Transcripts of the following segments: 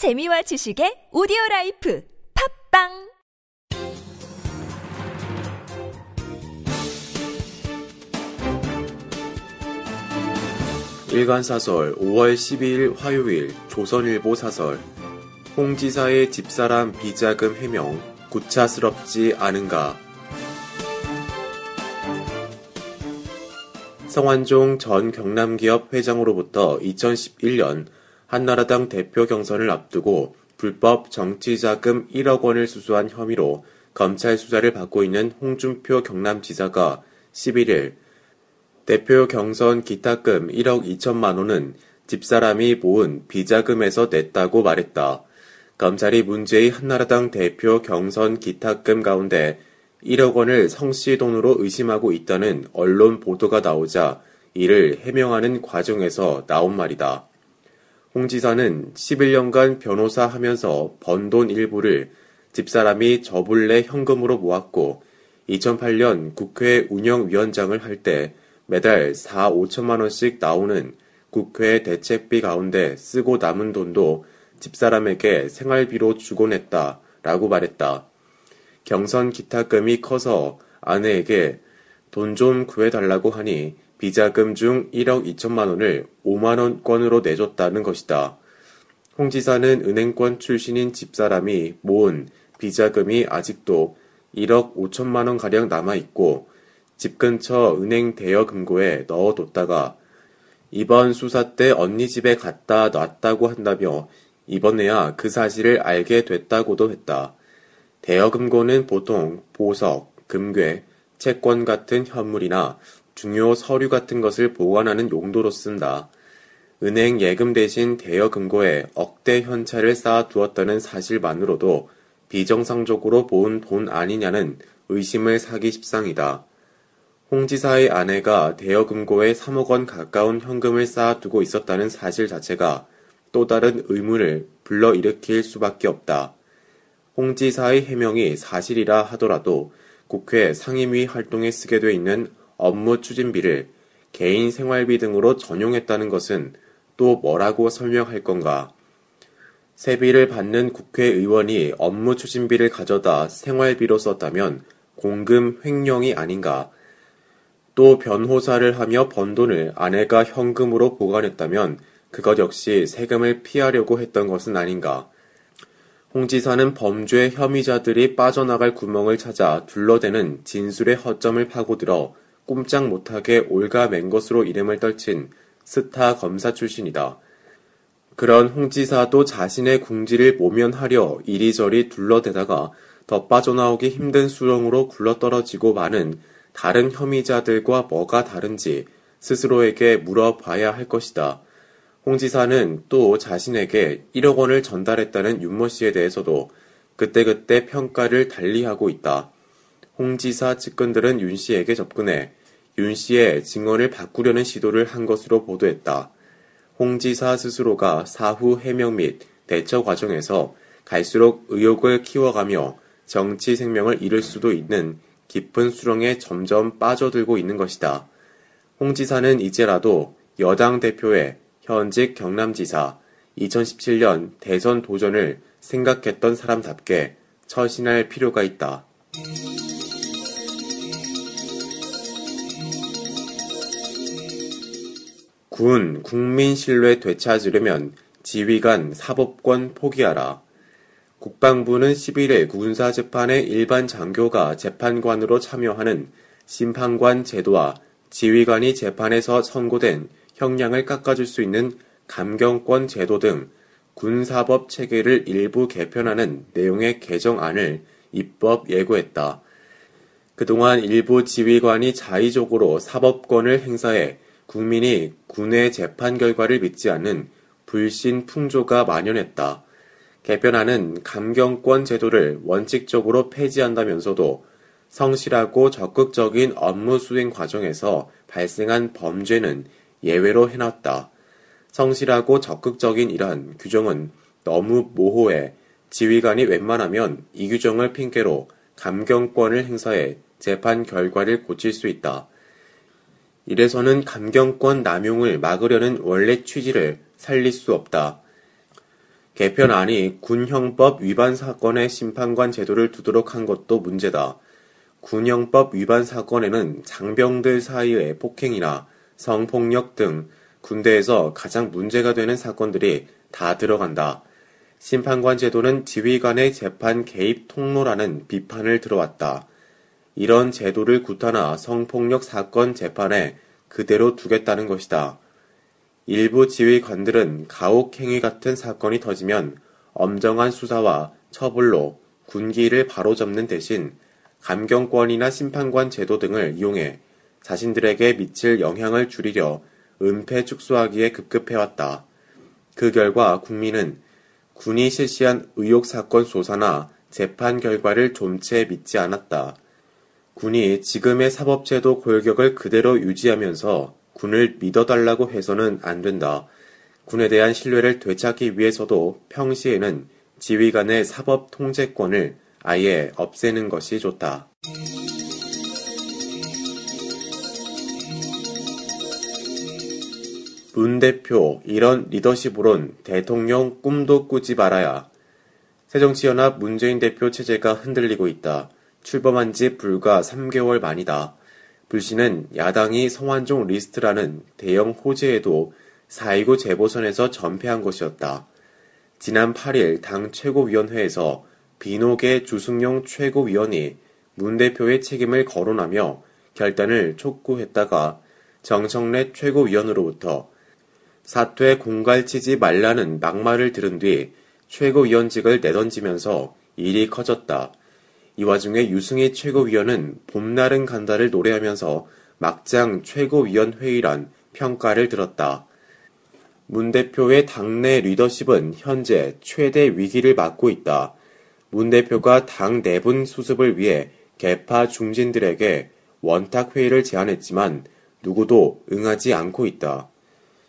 재미와 지식의 오디오 life 팟빵! 일간사설 5월 12일 화요일 조선일보 사설. 홍 지사의 집사람 비자금 해명 구차스럽지 않은가? 성완종 전 경남기업 회장으로부터 2011년 한나라당 대표 경선을 앞두고 불법 정치자금 1억 원을 수수한 혐의로 검찰 수사를 받고 있는 홍준표 경남지사가 11일 대표 경선 기타금 1억 2천만 원은 집사람이 모은 비자금에서 냈다고 말했다. 검찰이 문제의 한나라당 대표 경선 기타금 가운데 1억 원을 성씨 돈으로 의심하고 있다는 언론 보도가 나오자 이를 해명하는 과정에서 나온 말이다. 홍 지사는 11년간 변호사 하면서 번 돈 일부를 집사람이 저불내 현금으로 모았고 2008년 국회 운영위원장을 할 때 매달 4, 5천만 원씩 나오는 국회 대책비 가운데 쓰고 남은 돈도 집사람에게 생활비로 주곤 했다 라고 말했다. 경선 기타금이 커서 아내에게 돈 좀 구해달라고 하니 비자금 중 1억 2천만 원을 5만 원권으로 내줬다는 것이다. 홍 지사는 은행권 출신인 집사람이 모은 비자금이 아직도 1억 5천만 원 가량 남아 있고 집 근처 은행 대여 금고에 넣어뒀다가 이번 수사 때 언니 집에 갖다 놨다고 한다며 이번에야 그 사실을 알게 됐다고도 했다. 대여 금고는 보통 보석, 금괴, 채권 같은 현물이나 중요 서류 같은 것을 보관하는 용도로 쓴다. 은행 예금 대신 대여 금고에 억대 현찰을 쌓아 두었다는 사실만으로도 비정상적으로 모은 돈 아니냐는 의심을 사기 십상이다. 홍 지사의 아내가 대여 금고에 3억 원 가까운 현금을 쌓아두고 있었다는 사실 자체가 또 다른 의문을 불러일으킬 수밖에 없다. 홍 지사의 해명이 사실이라 하더라도 국회 상임위 활동에 쓰게 돼 있는 업무 추진비를 개인 생활비 등으로 전용했다는 것은 또 뭐라고 설명할 건가? 세비를 받는 국회의원이 업무 추진비를 가져다 생활비로 썼다면 공금 횡령이 아닌가? 또 변호사를 하며 번 돈을 아내가 현금으로 보관했다면 그것 역시 세금을 피하려고 했던 것은 아닌가. 홍 지사는 범죄 혐의자들이 빠져나갈 구멍을 찾아 둘러대는 진술의 허점을 파고들어 꼼짝 못하게 올가맨 것으로 이름을 떨친 스타 검사 출신이다. 그런 홍 지사도 자신의 궁지를 모면하려 이리저리 둘러대다가 더 빠져나오기 힘든 수렁으로 굴러떨어지고 마는 다른 혐의자들과 뭐가 다른지 스스로에게 물어봐야 할 것이다. 홍 지사는 또 자신에게 1억 원을 전달했다는 윤모 씨에 대해서도 그때그때 평가를 달리하고 있다. 홍 지사 측근들은 윤 씨에게 접근해 윤 씨의 증언을 바꾸려는 시도를 한 것으로 보도했다. 홍 지사 스스로가 사후 해명 및 대처 과정에서 갈수록 의혹을 키워가며 정치 생명을 잃을 수도 있는 깊은 수렁에 점점 빠져들고 있는 것이다. 홍 지사는 이제라도 여당 대표의 현직 경남지사 2017년 대선 도전을 생각했던 사람답게 처신할 필요가 있다. 군 국민 신뢰 되찾으려면 지휘관 사법권 포기하라. 국방부는 11일 군사재판의 일반 장교가 재판관으로 참여하는 심판관 제도와 지휘관이 재판에서 선고된 형량을 깎아줄 수 있는 감경권 제도 등 군사법 체계를 일부 개편하는 내용의 개정안을 입법 예고했다. 그동안 일부 지휘관이 자의적으로 사법권을 행사해 국민이 군의 재판 결과를 믿지 않는 불신 풍조가 만연했다. 개편안은 감경권 제도를 원칙적으로 폐지한다면서도 성실하고 적극적인 업무 수행 과정에서 발생한 범죄는 예외로 해놨다. 성실하고 적극적인 이러한 규정은 너무 모호해 지휘관이 웬만하면 이 규정을 핑계로 감경권을 행사해 재판 결과를 고칠 수 있다. 이래서는 감경권 남용을 막으려는 원래 취지를 살릴 수 없다. 개편안이 군형법 위반 사건의 심판관 제도를 두도록 한 것도 문제다. 군형법 위반 사건에는 장병들 사이의 폭행이나 성폭력 등 군대에서 가장 문제가 되는 사건들이 다 들어간다. 심판관 제도는 지휘관의 재판 개입 통로라는 비판을 들어왔다. 이런 제도를 구타나 성폭력 사건 재판에 그대로 두겠다는 것이다. 일부 지휘관들은 가혹행위 같은 사건이 터지면 엄정한 수사와 처벌로 군기를 바로잡는 대신 감경권이나 심판관 제도 등을 이용해 자신들에게 미칠 영향을 줄이려 은폐 축소하기에 급급해왔다. 그 결과 국민은 군이 실시한 의혹 사건 조사나 재판 결과를 좀채 믿지 않았다. 군이 지금의 사법제도 골격을 그대로 유지하면서 군을 믿어달라고 해서는 안 된다. 군에 대한 신뢰를 되찾기 위해서도 평시에는 지휘관의 사법 통제권을 아예 없애는 것이 좋다. 문 대표, 이런 리더십으론 대통령 꿈도 꾸지 말아야. 새정치연합 문재인 대표 체제가 흔들리고 있다. 출범한 지 불과 3개월 만이다. 불씨는 야당이 성완종 리스트라는 대형 호재에도 4.29 재보선에서 전패한 것이었다. 지난 8일 당 최고위원회에서 비노계 주승용 최고위원이 문 대표의 책임을 거론하며 결단을 촉구했다가 정청래 최고위원으로부터 사퇴 공갈치지 말라는 막말을 들은 뒤 최고위원직을 내던지면서 일이 커졌다. 이 와중에 유승희 최고위원은 봄날은 간다를 노래하면서 막장 최고위원 회의란 평가를 들었다. 문 대표의 당내 리더십은 현재 최대 위기를 맞고 있다. 문 대표가 당 내분 수습을 위해 개파 중진들에게 원탁 회의를 제안했지만 누구도 응하지 않고 있다.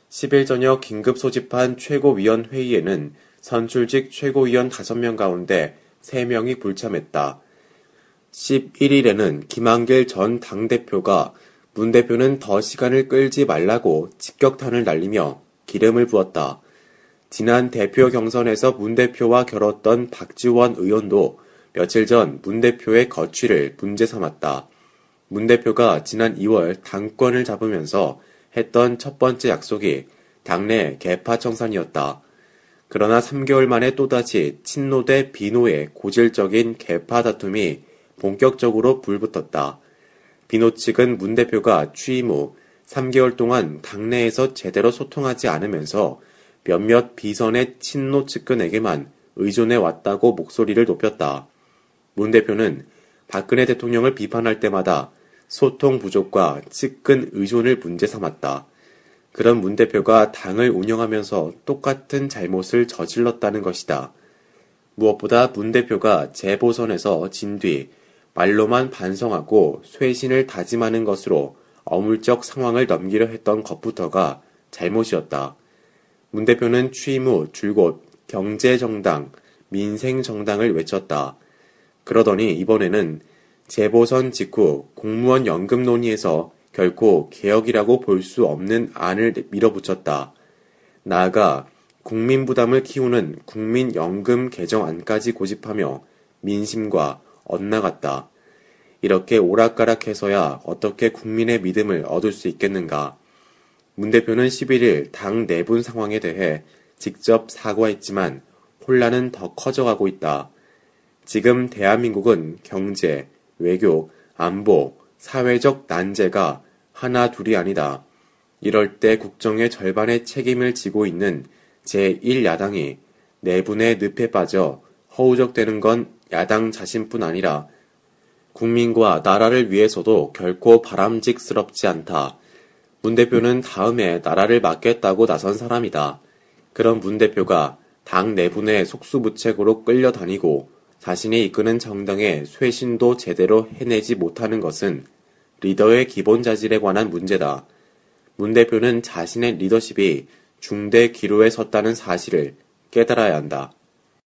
10일 저녁 긴급 소집한 최고위원 회의에는 선출직 최고위원 5명 가운데 3명이 불참했다. 11일에는 김한길 전 당대표가 문 대표는 더 시간을 끌지 말라고 직격탄을 날리며 기름을 부었다. 지난 대표 경선에서 문 대표와 결었던 박지원 의원도 며칠 전 문 대표의 거취를 문제 삼았다. 문 대표가 지난 2월 당권을 잡으면서 했던 첫 번째 약속이 당내 개파 청산이었다. 그러나 3개월 만에 또다시 친노 대 비노의 고질적인 개파 다툼이 본격적으로 불붙었다. 비노 측은 문 대표가 취임 후 3개월 동안 당내에서 제대로 소통하지 않으면서 몇몇 비선의 친노 측근에게만 의존해 왔다고 목소리를 높였다. 문 대표는 박근혜 대통령을 비판할 때마다 소통 부족과 측근 의존을 문제 삼았다. 그런 문 대표가 당을 운영하면서 똑같은 잘못을 저질렀다는 것이다. 무엇보다 문 대표가 재보선에서 진 뒤 말로만 반성하고 쇄신을 다짐하는 것으로 어물적 상황을 넘기려 했던 것부터가 잘못이었다. 문 대표는 취임 후 줄곧 경제정당, 민생정당을 외쳤다. 그러더니 이번에는 재보선 직후 공무원 연금 논의에서 결코 개혁이라고 볼 수 없는 안을 밀어붙였다. 나아가 국민 부담을 키우는 국민연금 개정안까지 고집하며 민심과 엇나갔다. 이렇게 오락가락해서야 어떻게 국민의 믿음을 얻을 수 있겠는가. 문 대표는 11일 당 내분 상황에 대해 직접 사과했지만 혼란은 더 커져가고 있다. 지금 대한민국은 경제, 외교, 안보, 사회적 난제가 하나 둘이 아니다. 이럴 때 국정의 절반의 책임을 지고 있는 제1야당이 내분의 늪에 빠져 허우적대는 건 야당 자신뿐 아니라 국민과 나라를 위해서도 결코 바람직스럽지 않다. 문 대표는 다음에 나라를 맡겠다고 나선 사람이다. 그런 문 대표가 당 내분의 속수무책으로 끌려다니고 자신이 이끄는 정당의 쇄신도 제대로 해내지 못하는 것은 리더의 기본 자질에 관한 문제다. 문 대표는 자신의 리더십이 중대 기로에 섰다는 사실을 깨달아야 한다.